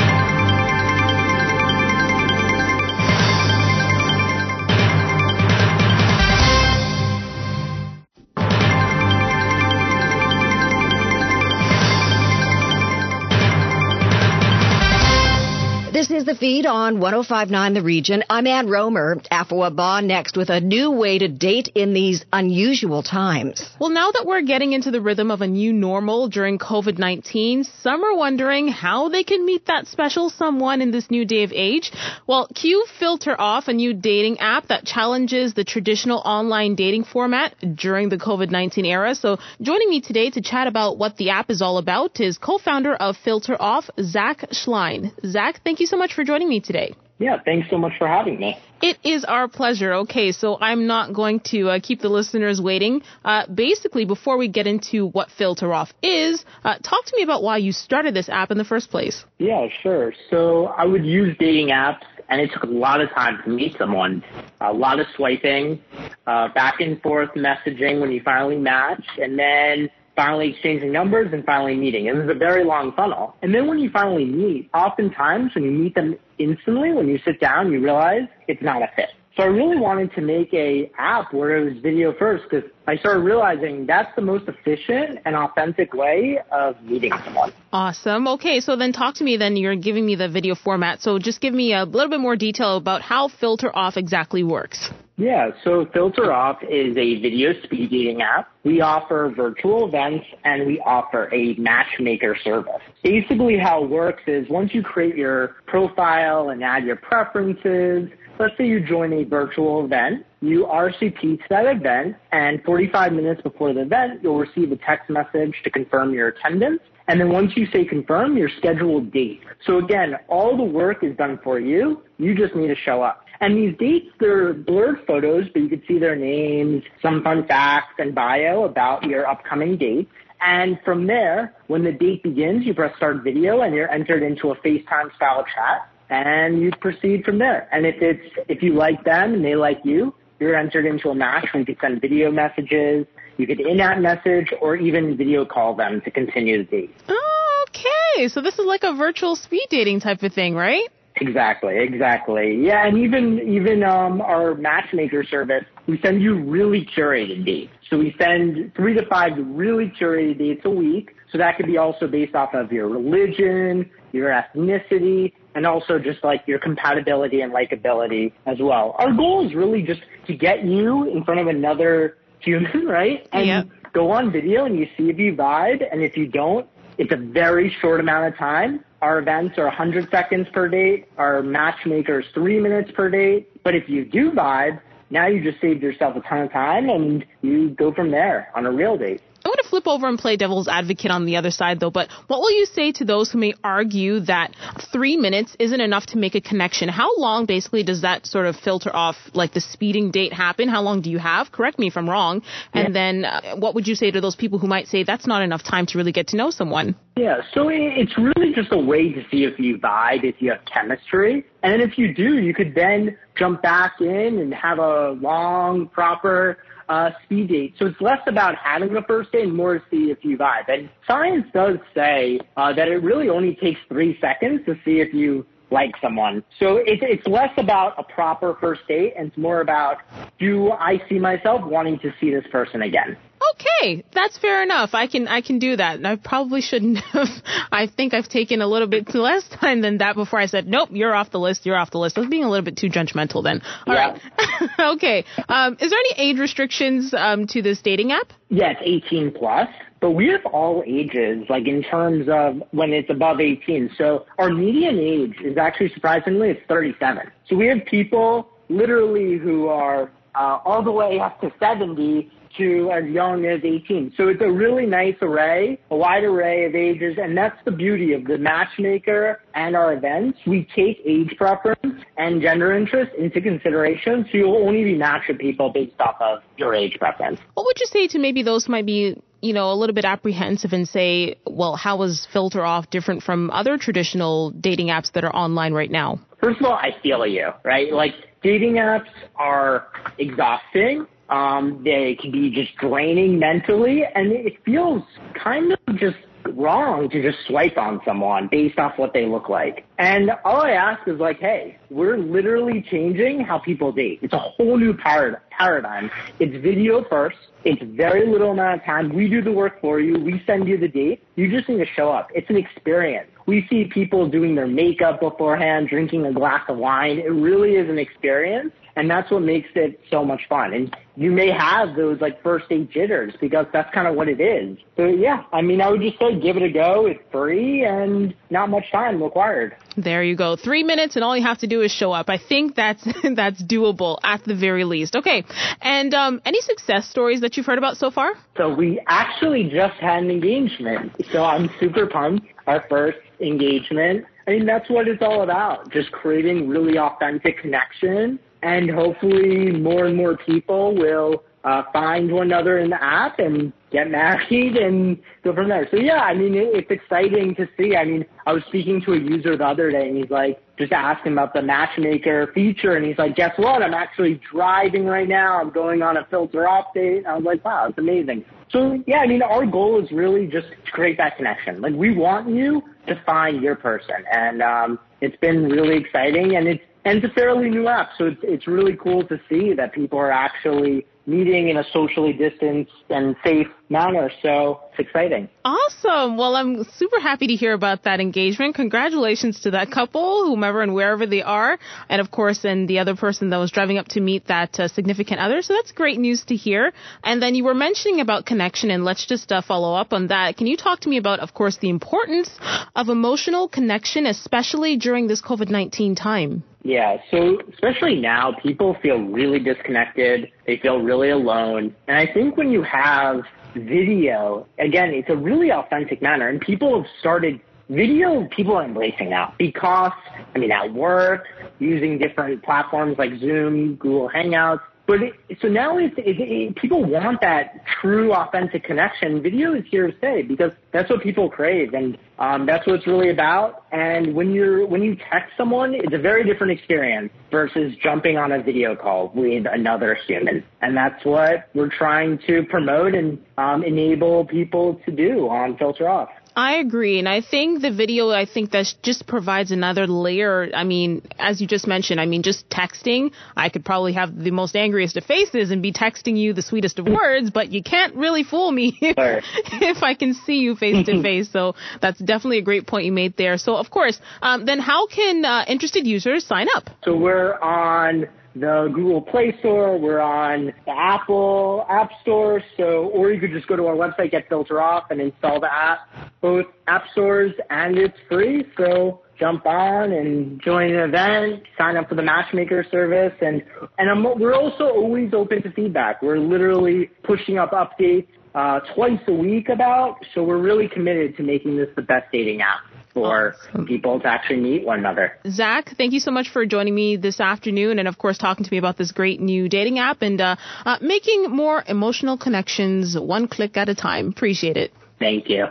This is the feed on 1059 The Region. I'm Ann Romer. Afua Ba next with a new way to date in these unusual times. Well, now that we're getting into the rhythm of a new normal during COVID 19, some are wondering how they can meet that special someone in this new day of age. Well, Q Filter Off, a new dating app that challenges the traditional online dating format during the COVID 19 era. So, joining me today to chat about what the app is all about is co founder of Filter Off, Zach Schleien. Zach, thank you so much for joining me today. Yeah, thanks so much for having me. It is our pleasure. Okay, so I'm not going to uh, keep the listeners waiting. Uh, basically, before we get into what Filter Off is, uh, talk to me about why you started this app in the first place. Yeah, sure. So I would use dating apps, and it took a lot of time to meet someone. A lot of swiping, uh, back and forth messaging when you finally match, and then finally exchanging numbers and finally meeting. And it's a very long funnel. And then when you finally meet, oftentimes when you meet them instantly, when you sit down, you realize it's not a fit. So I really wanted to make a app where it was video first because I started realizing that's the most efficient and authentic way of meeting someone. Awesome. Okay, so then talk to me then. You're giving me the video format. So just give me a little bit more detail about how Filter Off exactly works. Yeah, so Filter Off is a video speed dating app. We offer virtual events and we offer a matchmaker service. Basically how it works is once you create your profile and add your preferences, let's say you join a virtual event, you RSVP to that event, and 45 minutes before the event, you'll receive a text message to confirm your attendance. And then once you say confirm, your scheduled date. So again, all the work is done for you. You just need to show up. And these dates, they're blurred photos, but you can see their names, some fun facts, and bio about your upcoming dates. And from there, when the date begins, you press start video and you're entered into a FaceTime style chat and you proceed from there. And if it's, if you like them and they like you, you're entered into a match where you can send video messages, you could in-app message or even video call them to continue the date. Oh, okay. So this is like a virtual speed dating type of thing, right? Exactly, exactly. Yeah, and even even um, our matchmaker service, we send you really curated dates. So we send three to five really curated dates a week. So that could be also based off of your religion, your ethnicity, and also just like your compatibility and likability as well. Our goal is really just to get you in front of another human, right? And yep. go on video and you see if you vibe, and if you don't, it's a very short amount of time. Our events are 100 seconds per date. Our matchmaker is three minutes per date. But if you do vibe, now you just saved yourself a ton of time and you go from there on a real date. I want to flip over and play devil's advocate on the other side though, but what will you say to those who may argue that three minutes isn't enough to make a connection? How long basically does that sort of filter off like the speeding date happen? How long do you have? Correct me if I'm wrong. And yeah. then uh, what would you say to those people who might say that's not enough time to really get to know someone? Yeah, so it's really just a way to see if you vibe, if you have chemistry. And if you do, you could then jump back in and have a long, proper uh, speed date. So it's less about having a first date and more to see if you vibe. And science does say uh, that it really only takes three seconds to see if you like someone. So it, it's less about a proper first date and it's more about do I see myself wanting to see this person again? Okay, that's fair enough. I can I can do that. And I probably shouldn't have. I think I've taken a little bit less time than that before I said, nope, you're off the list. You're off the list. I was being a little bit too judgmental then. All yeah. right. okay. Um, is there any age restrictions um, to this dating app? Yeah, it's 18 plus. But we have all ages, like in terms of when it's above 18. So our median age is actually surprisingly it's 37. So we have people literally who are uh, all the way up to 70 to as young as 18. So it's a really nice array, a wide array of ages, and that's the beauty of the matchmaker and our events. We take age preference and gender interest into consideration, so you'll only be matched with people based off of your age preference. What would you say to maybe those who might be you know, a little bit apprehensive and say, well, how is Filter Off different from other traditional dating apps that are online right now? First of all, I feel you, right? Like dating apps are exhausting um, they can be just draining mentally, and it feels kind of just wrong to just swipe on someone based off what they look like. And all I ask is like, hey, we're literally changing how people date. It's a whole new parad- paradigm. It's video first. It's very little amount of time. We do the work for you. We send you the date. You just need to show up. It's an experience. We see people doing their makeup beforehand, drinking a glass of wine. It really is an experience. And that's what makes it so much fun. And you may have those like first date jitters because that's kind of what it is. So yeah, I mean, I would just say give it a go. It's free and not much time required. There you go. Three minutes and all you have to do is show up. I think that's, that's doable at the very least. Okay. And, um, any success stories that you've heard about so far? So we actually just had an engagement. So I'm super pumped. Our first engagement. I mean, that's what it's all about. Just creating really authentic connection and hopefully more and more people will uh, find one another in the app and get married and go from there. So yeah, I mean, it, it's exciting to see. I mean, I was speaking to a user the other day and he's like, just asking about the matchmaker feature and he's like, guess what? I'm actually driving right now. I'm going on a filter update. date. I was like, wow, it's amazing. So yeah, I mean, our goal is really just to create that connection. Like we want you to find your person and, um, it's been really exciting and it's, and it's a fairly new app, so it's, it's really cool to see that people are actually meeting in a socially distanced and safe manner. So it's exciting. Awesome. Well, I'm super happy to hear about that engagement. Congratulations to that couple, whomever and wherever they are. And of course, and the other person that was driving up to meet that uh, significant other. So that's great news to hear. And then you were mentioning about connection and let's just uh, follow up on that. Can you talk to me about, of course, the importance of emotional connection, especially during this COVID-19 time? Yeah, so especially now, people feel really disconnected. They feel really alone. And I think when you have video, again, it's a really authentic manner. And people have started video people are embracing now because, I mean, at work, using different platforms like Zoom, Google Hangouts. But it, so now it's, it, it, people want that true, authentic connection. Video is here to stay because that's what people crave, and um, that's what it's really about. And when you're when you text someone, it's a very different experience versus jumping on a video call with another human. And that's what we're trying to promote and um, enable people to do on Filter Off. I agree. And I think the video, I think that just provides another layer. I mean, as you just mentioned, I mean, just texting, I could probably have the most angriest of faces and be texting you the sweetest of words, but you can't really fool me if, if I can see you face to face. So that's definitely a great point you made there. So, of course, um, then how can uh, interested users sign up? So we're on the Google Play Store. We're on the Apple App Store. So, or you could just go to our website, get Filter Off, and install the app. Both app stores, and it's free. So jump on and join an event, sign up for the matchmaker service, and and I'm, we're also always open to feedback. We're literally pushing up updates uh, twice a week about. So we're really committed to making this the best dating app for awesome. people to actually meet one another. Zach, thank you so much for joining me this afternoon and, of course, talking to me about this great new dating app and uh, uh, making more emotional connections one click at a time. Appreciate it. Thank you.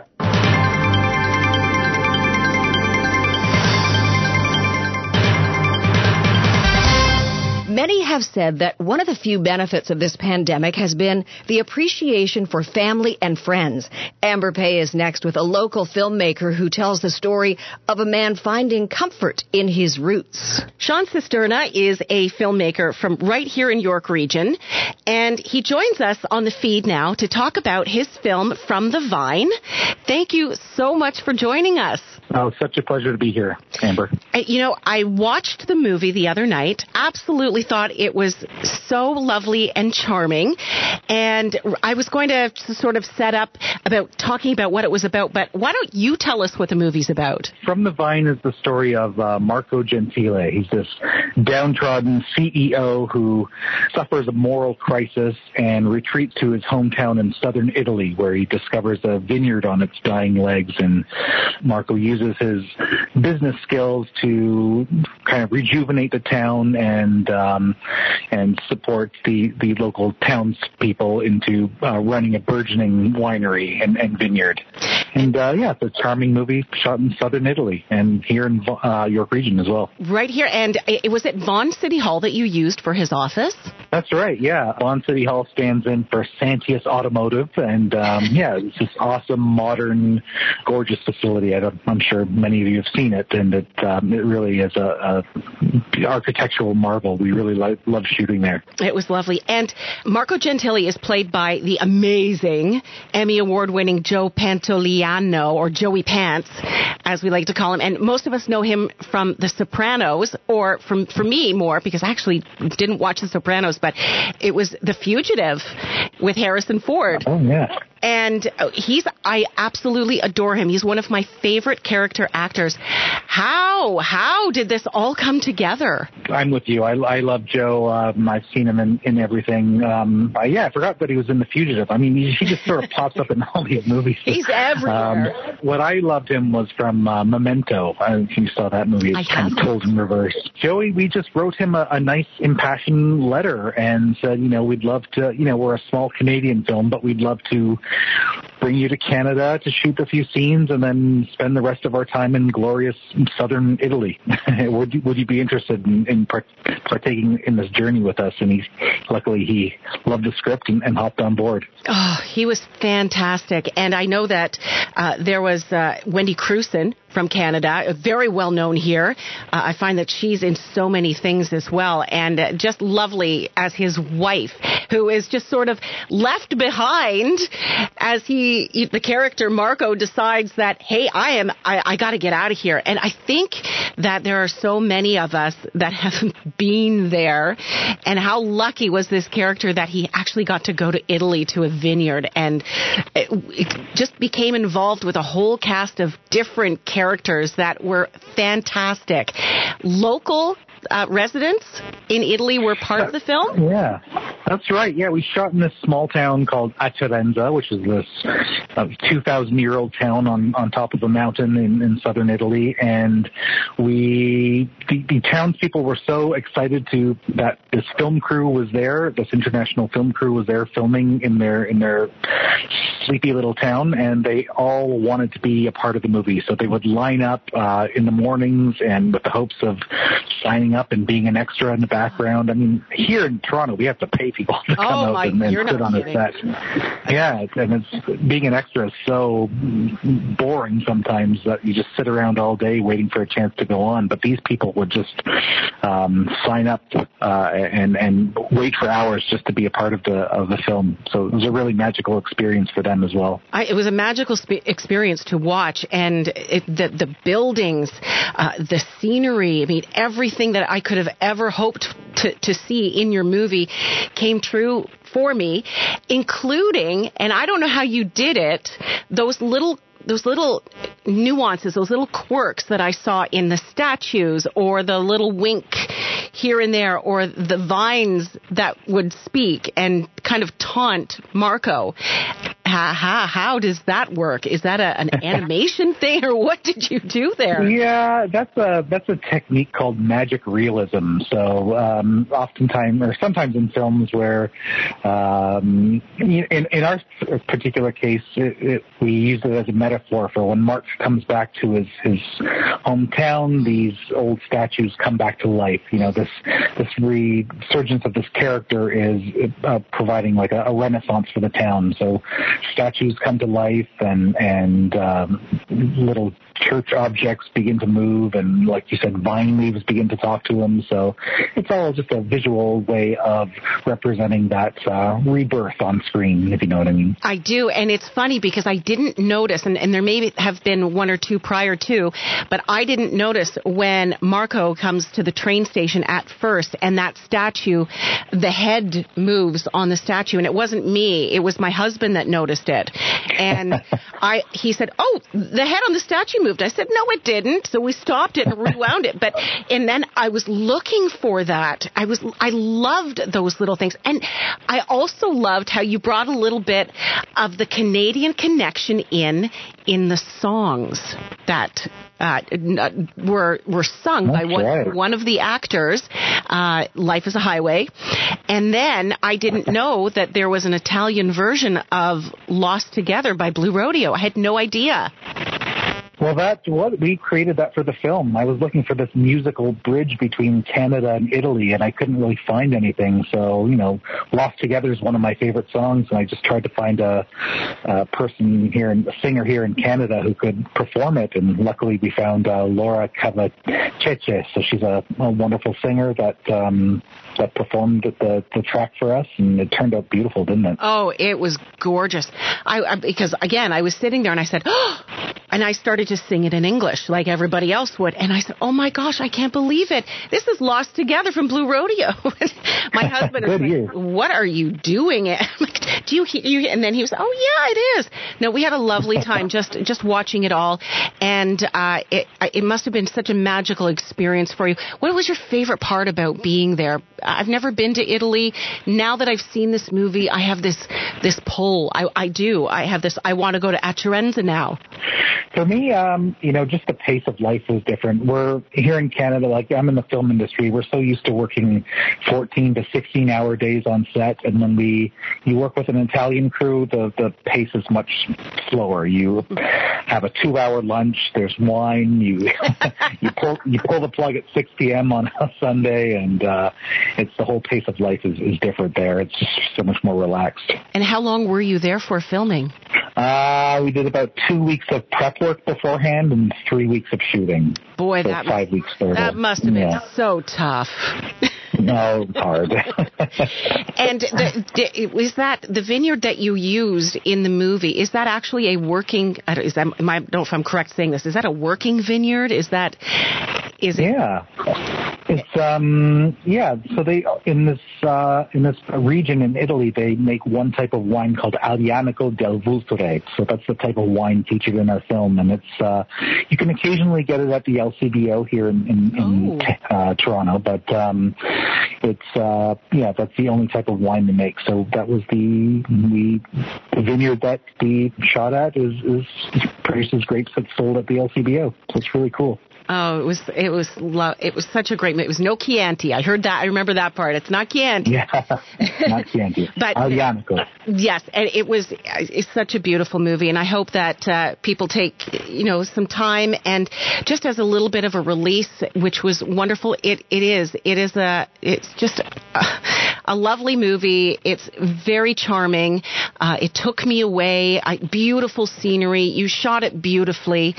Many have said that one of the few benefits of this pandemic has been the appreciation for family and friends. Amber Pay is next with a local filmmaker who tells the story of a man finding comfort in his roots. Sean Cisterna is a filmmaker from right here in York Region, and he joins us on the feed now to talk about his film From the Vine. Thank you so much for joining us. Oh, such a pleasure to be here, Amber. You know, I watched the movie the other night. Absolutely thought it was so lovely and charming. And I was going to sort of set up about talking about what it was about, but why don't you tell us what the movie's about? From the Vine is the story of uh, Marco Gentile. He's this downtrodden CEO who suffers a moral crisis and retreats to his hometown in southern Italy where he discovers a vineyard on its dying legs and Marco uses his business skills to kind of rejuvenate the town and uh, um, and support the, the local townspeople into uh, running a burgeoning winery and, and vineyard. And uh, yeah, it's a charming movie shot in southern Italy and here in uh, York Region as well. Right here, and it was it Vaughan City Hall that you used for his office. That's right. Yeah, Vaughan City Hall stands in for Santius Automotive, and um, yeah, it's this awesome, modern, gorgeous facility. I am sure many of you have seen it, and it um, it really is a, a architectural marvel. We really lo- love shooting there. It was lovely, and Marco Gentili is played by the amazing Emmy Award-winning Joe Pantoliano or Joey Pants, as we like to call him. And most of us know him from The Sopranos, or from for me more because I actually didn't watch The Sopranos, but it was The Fugitive with Harrison Ford. Oh yeah and uh, he's I absolutely adore him. He's one of my favorite character actors. How how did this all come together? I'm with you. I, I love Joe. Um, I've seen him in, in everything. Um, uh, yeah, I forgot that he was in The Fugitive. I mean, he, he just sort of pops up in all these movies. He's everywhere. Um, what I loved him was from uh, Memento. I don't know if you saw that movie. It's kind of told in reverse. Joey, we just wrote him a, a nice impassioned letter and said, you know, we'd love to, you know, we're a small Canadian film, but we'd love to bring you to Canada to shoot a few scenes and then spend the rest of our time in glorious southern Italy. would you, would you be interested in, in part, partaking in this journey with us? And he, luckily, he loved the script and, and hopped on board. Oh, he was fantastic. And I know that uh, there was uh, Wendy Crewson from Canada, very well known here. Uh, I find that she's in so many things as well, and uh, just lovely as his wife, who is just sort of left behind as he, the character Marco, decides that hey, I am, I, I got to get out of here. And I think that there are so many of us that have been there, and how lucky was this character that he actually got to go to Italy to a vineyard and it, it just became involved with a whole cast of different characters that were fantastic. Local uh, residents in Italy were part of the film? Yeah, that's right. Yeah, we shot in this small town called Acerenza, which is this uh, 2,000 year old town on, on top of a mountain in, in southern Italy. And we, the, the townspeople were so excited to, that this film crew was there, this international film crew was there filming in their, in their sleepy little town, and they all wanted to be a part of the movie. So they would line up uh, in the mornings and with the hopes of signing up and being an extra in the background. I mean, here in Toronto, we have to pay people to come Oh, out my- and, and you're sit on a set. Yeah, and it's being an extra is so boring sometimes that you just sit around all day waiting for a chance to go on. But these people would just um, sign up uh, and and wait for hours just to be a part of the of the film. So it was a really magical experience for them as well. I, it was a magical spe- experience to watch, and it, the the buildings, uh, the scenery. I mean, everything that I could have ever hoped to to see in your movie came true for me, including, and I don't know how you did it, those little those little nuances, those little quirks that I saw in the statues or the little wink here and there or the vines that would speak and kind of taunt Marco. Ha, ha, how does that work? Is that a, an animation thing or what did you do there? Yeah, that's a that's a technique called magic realism. So um, oftentimes, or sometimes in films where, um, in in our particular case, it, it, we use it as a metaphor for when Mark comes back to his his hometown. These old statues come back to life. You know, this this resurgence of this character is uh, providing like a, a renaissance for the town. So statues come to life, and and um, little church objects begin to move, and like you said, vine leaves begin to talk to them. So it's all just a visual way of representing that uh, rebirth on screen, if you know what I mean. I do, and it's funny because I didn't notice, and, and there may have been one or two prior to, but I didn't notice when Marco comes to the train station at first, and that statue, the head moves on the statue, and it wasn't me, it was my husband that noticed it, and I, he said, "Oh, the head on the statue moved." I said, "No, it didn't." So we stopped it and rewound it, but and then I was looking for that. I was, I loved those little things, and I also loved how you brought a little bit of the Canadian connection in in the songs that uh, were were sung by one right. one of the actors. Uh, Life is a Highway, and then I didn't know that there was an Italian version of Lost Together by Blue Rodeo. I had no idea. Well, that's what we created that for the film. I was looking for this musical bridge between Canada and Italy, and I couldn't really find anything. So, you know, "Lost Together" is one of my favorite songs, and I just tried to find a, a person here, a singer here in Canada who could perform it. And luckily, we found uh, Laura Cavaceche. So she's a, a wonderful singer that um, that performed the the track for us, and it turned out beautiful, didn't it? Oh, it was gorgeous. I, I because again, I was sitting there and I said, oh, and I started to sing it in English like everybody else would, and I said, oh my gosh, I can't believe it. This is Lost Together from Blue Rodeo. my husband is like, what are you doing? I'm like, Do you hear? You, and then he was, oh yeah, it is. No, we had a lovely time just just watching it all, and uh, it it must have been such a magical experience for you. What was your favorite part about being there? I've never been to Italy. Now that I've seen this movie, I have this this pull. I, I do. I have this. I want to go to Acerenza now. For me, um, you know, just the pace of life was different. We're here in Canada, like I'm in the film industry. We're so used to working 14 to 16 hour days on set, and when we you work with an Italian crew, the the pace is much slower. You have a two hour lunch. There's wine. You you pull you pull the plug at 6 p.m. on a Sunday, and uh, it's the whole pace of life is, is different there. It's just so much more relaxed. And how long were you there for filming? Uh, we did about two weeks of prep work beforehand and three weeks of shooting. Boy, so that five weeks total. that must have been Yeah. so tough. No, hard. And the, the, is that the vineyard that you used in the movie? Is that actually a working? Is that? Am I, don't know if I'm correct saying this. Is that a working vineyard? Is that? Is it? yeah. It's um yeah. So they in this uh, in this region in Italy they make one type of wine called Aglianico del Vulture. So that's the type of wine featured in our film, and it's uh, you can occasionally get it at the LCBO here in in, in Oh. uh, Toronto, but um, it's uh, yeah that's the only type of wine they make. So that was the the vineyard that we shot at is is produces grapes that's sold at the LCBO. So it's really cool. Oh, it was it was lo- it was such a great. Movie. It was no Chianti. I heard that. I remember that part. It's not Chianti. Yeah, not Chianti. But- Aglianico. Yes, and it was it's such a beautiful movie, and I hope that uh, people take you know some time and just as a little bit of a release, which was wonderful. It it is it is a it's just a, a lovely movie. It's very charming. Uh, it took me away. I, beautiful scenery. You shot it beautifully.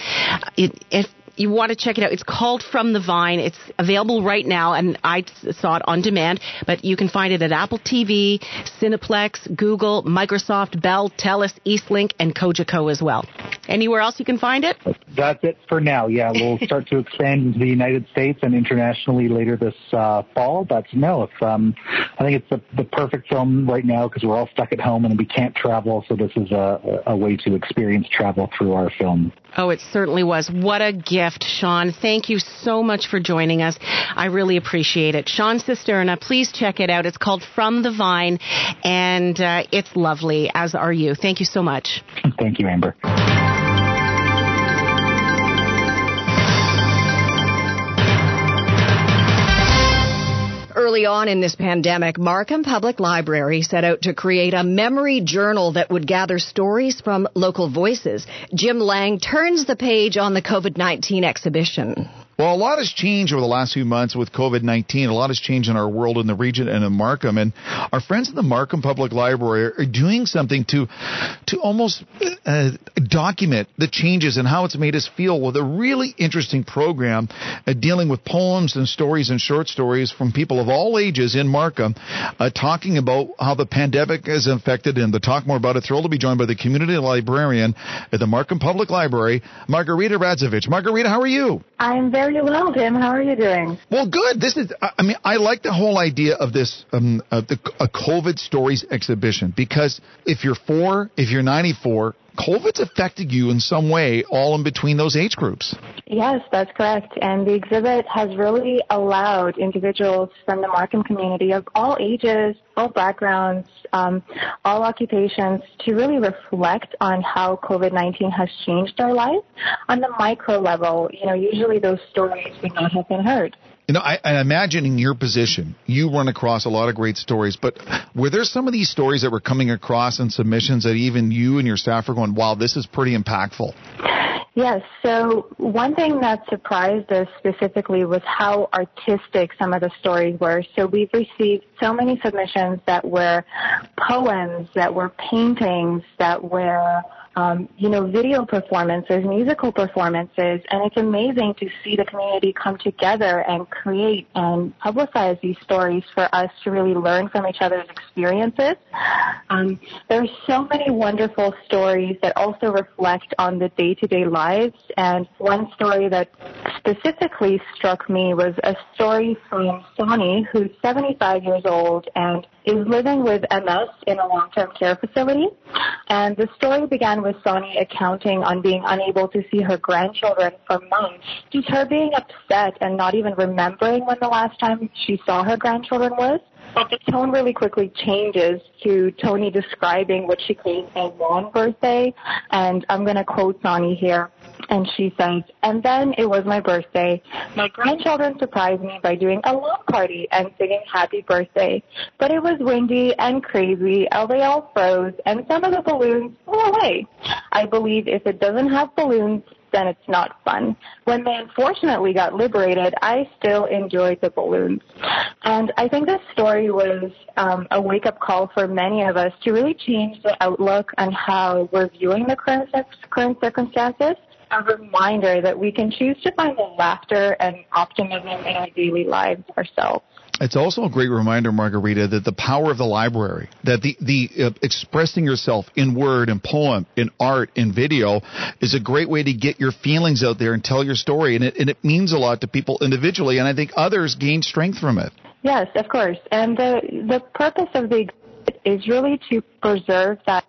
It if you want to check it out. It's called From the Vine. It's available right now, and I saw it on demand. But you can find it at Apple TV, Cineplex, Google, Microsoft, Bell, Telus, Eastlink, and Cogeco as well. Anywhere else you can find it? That's it for now. Yeah, we'll start to expand into the United States and internationally later this uh, fall. But no, if, um, I think it's the, the perfect film right now because we're all stuck at home and we can't travel. So this is a, a way to experience travel through our film. Oh, it certainly was. What a gift, Sean. Thank you so much for joining us. I really appreciate it. Sean Cisterna, please check it out. It's called From the Vine, and uh, it's lovely, as are you. Thank you so much. Thank you, Amber. Early on in this pandemic, Markham Public Library set out to create a memory journal that would gather stories from local voices. Jim Lang turns the page on the COVID-19 exhibition. Well, a lot has changed over the last few months with COVID 19. A lot has changed in our world in the region and in Markham. And our friends in the Markham Public Library are doing something to, to almost uh, document the changes and how it's made us feel with a really interesting program uh, dealing with poems and stories and short stories from people of all ages in Markham, uh, talking about how the pandemic has affected. And to talk more about it, thrilled to be joined by the community librarian at the Markham Public Library, Margarita Radzovich. Margarita, how are you? I'm very well, Jim. How are you doing? Well, good. This is, I I mean, I like the whole idea of this, um, of the, a COVID stories exhibition because if you're four, if you're 94, COVID's affected you in some way all in between those age groups. Yes, that's correct. And the exhibit has really allowed individuals from the Markham community of all ages, all backgrounds, um, all occupations to really reflect on how COVID-19 has changed our lives on the micro level. You know, usually those stories would not have been heard. You know, I, I imagine in your position, you run across a lot of great stories, but were there some of these stories that were coming across in submissions that even you and your staff are going, wow, this is pretty impactful? Yes. So one thing that surprised us specifically was how artistic some of the stories were. So we've received so many submissions that were poems, that were paintings, that were um, you know, video performances, musical performances, and it's amazing to see the community come together and create and publicize these stories for us to really learn from each other's experiences. Um, there are so many wonderful stories that also reflect on the day-to-day lives, and one story that specifically struck me was a story from Sonny, who's 75 years old and is living with MS in a long-term care facility. And the story began with Sonny accounting on being unable to see her grandchildren for months, just her being upset and not even remembering when the last time she saw her grandchildren was. But the tone really quickly changes to Sonny describing what she calls a long birthday. And I'm going to quote Sonny here. And she says, and then it was my birthday. My grandchildren surprised me by doing a lawn party and singing happy birthday. But it was windy and crazy, they all froze, and some of the balloons flew away. I believe if it doesn't have balloons, then it's not fun. When they unfortunately got liberated, I still enjoyed the balloons. And I think this story was um, a wake-up call for many of us to really change the outlook on how we're viewing the current, current circumstances. A reminder that we can choose to find the laughter and optimism in our daily lives ourselves. It's also a great reminder, Margarita, that the power of the library, that the the uh, expressing yourself in word and poem, in art, in video, is a great way to get your feelings out there and tell your story, and it and it means a lot to people individually, and I think others gain strength from it. Yes, of course. And the the purpose of the is really to preserve that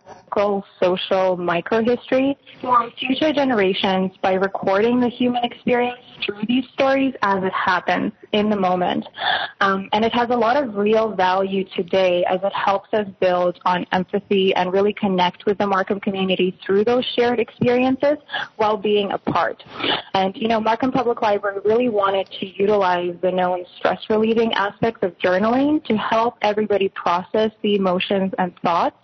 social microhistory for future generations by recording the human experience through these stories as it happens in the moment. Um, and it has a lot of real value today as it helps us build on empathy and really connect with the Markham community through those shared experiences while being apart. And, you know, Markham Public Library really wanted to utilize the known stress relieving aspects of journaling to help everybody process the emotions and thoughts,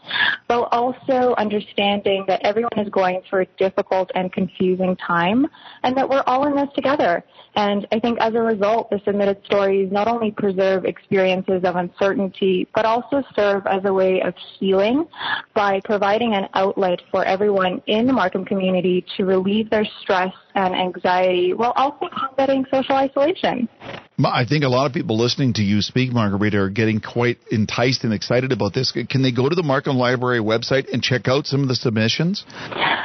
while also understanding that everyone is going through a difficult and confusing time and that we're all in this together. And I think as a result, the submitted stories not only preserve experiences of uncertainty, but also serve as a way of healing by providing an outlet for everyone in the Markham community to relieve their stress and anxiety while also combating social isolation. I think a lot of people listening to you speak, Margarita, are getting quite enticed and excited about this. Can they go to the Markham Library website and check out some of the submissions?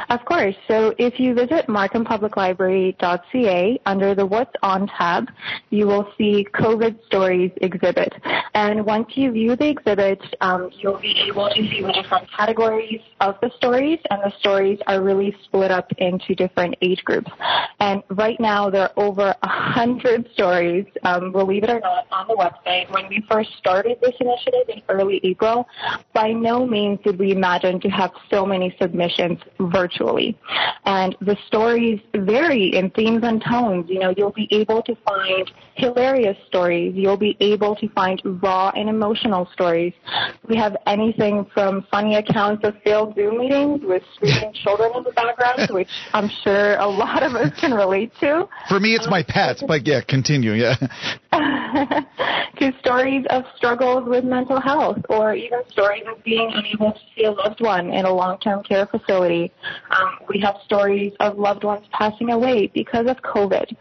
Of course. So if you visit markhampubliclibrary.ca under the What's On tab, you will see COVID Stories exhibit. And once you view the exhibit, um, you'll be able to see the different categories of the stories, and the stories are really split up into different age groups. And right now, there are over a hundred stories um, believe it or not, on the website. When we first started this initiative in early April, by no means did we imagine to have so many submissions virtually. And the stories vary in themes and tones. You know, you'll be able to find hilarious stories. You'll be able to find raw and emotional stories. We have anything from funny accounts of failed Zoom meetings with screaming children in the background, which I'm sure a lot of us can relate to. For me, it's my pets, but yeah, continue, yeah. to stories of struggles with mental health or even stories of being unable to see a loved one in a long-term care facility. Um, we have stories of loved ones passing away because of COVID.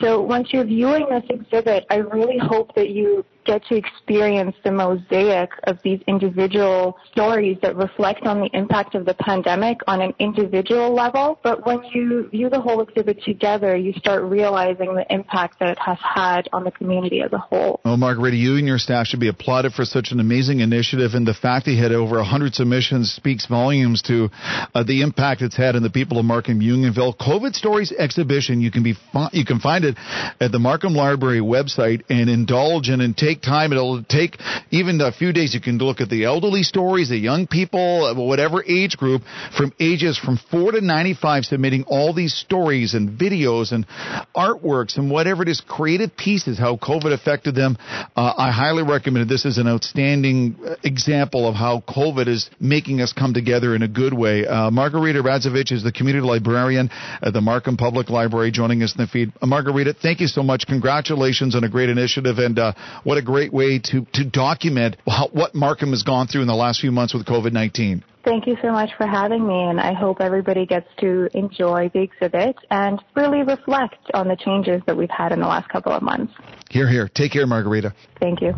So once you're viewing this exhibit, I really hope that you get to experience the mosaic of these individual stories that reflect on the impact of the pandemic on an individual level. But when you view the whole exhibit together, you start realizing the impact that it has had on the community as a whole. Well, Margarita, you and your staff should be applauded for such an amazing initiative, and the fact that you had over 100 submissions speaks volumes to uh, the impact it's had on the people of Markham Unionville. COVID Stories exhibition, you can be fi- you can find it at the Markham Library website and indulge in and take take time. It'll take even a few days. You can look at the elderly stories, the young people, whatever age group, from ages from 4 to 95, submitting all these stories and videos and artworks and whatever it is, creative pieces, how COVID affected them. Uh, I highly recommend it. This is an outstanding example of how COVID is making us come together in a good way. Uh, Margarita Radzovich is the community librarian at the Markham Public Library joining us in the feed. Uh, Margarita, thank you so much. Congratulations on a great initiative and uh, what a great way to, to document how, what Markham has gone through in the last few months with COVID 19. Thank you so much for having me, and I hope everybody gets to enjoy the exhibit and really reflect on the changes that we've had in the last couple of months. Here, here. Take care, Margarita. Thank you.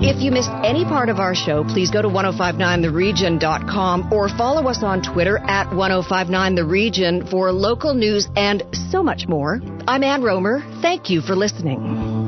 If you missed any part of our show, please go to 1059theregion.com or follow us on Twitter at 1059theregion for local news and so much more. I'm Ann Romer. Thank you for listening.